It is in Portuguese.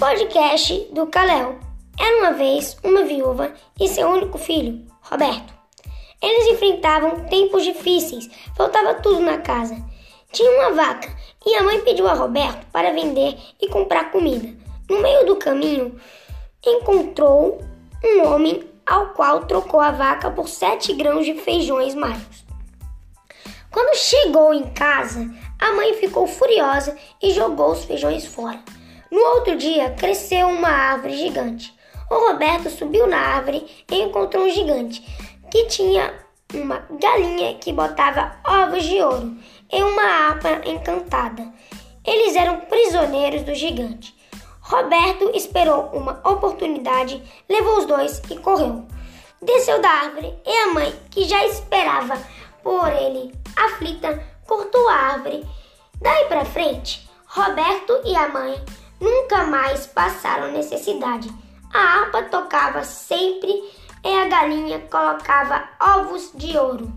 podcast do Caléu. Era uma vez uma viúva e seu único filho, Roberto. Eles enfrentavam tempos difíceis, faltava tudo na casa. Tinha uma vaca e a mãe pediu a Roberto para vender e comprar comida. No meio do caminho, encontrou um homem ao qual trocou a vaca por sete grãos de feijões magros. Quando chegou em casa, a mãe ficou furiosa e jogou os feijões fora. No outro dia, cresceu uma árvore gigante. O Roberto subiu na árvore e encontrou um gigante que tinha uma galinha que botava ovos de ouro e uma harpa encantada. Eles eram prisioneiros do gigante. Roberto esperou uma oportunidade, levou os dois e correu. Desceu da árvore e a mãe, que já esperava por ele, aflita, cortou a árvore. Daí para frente, Roberto e a mãe nunca mais passaram necessidade. A harpa tocava sempre e a galinha colocava ovos de ouro.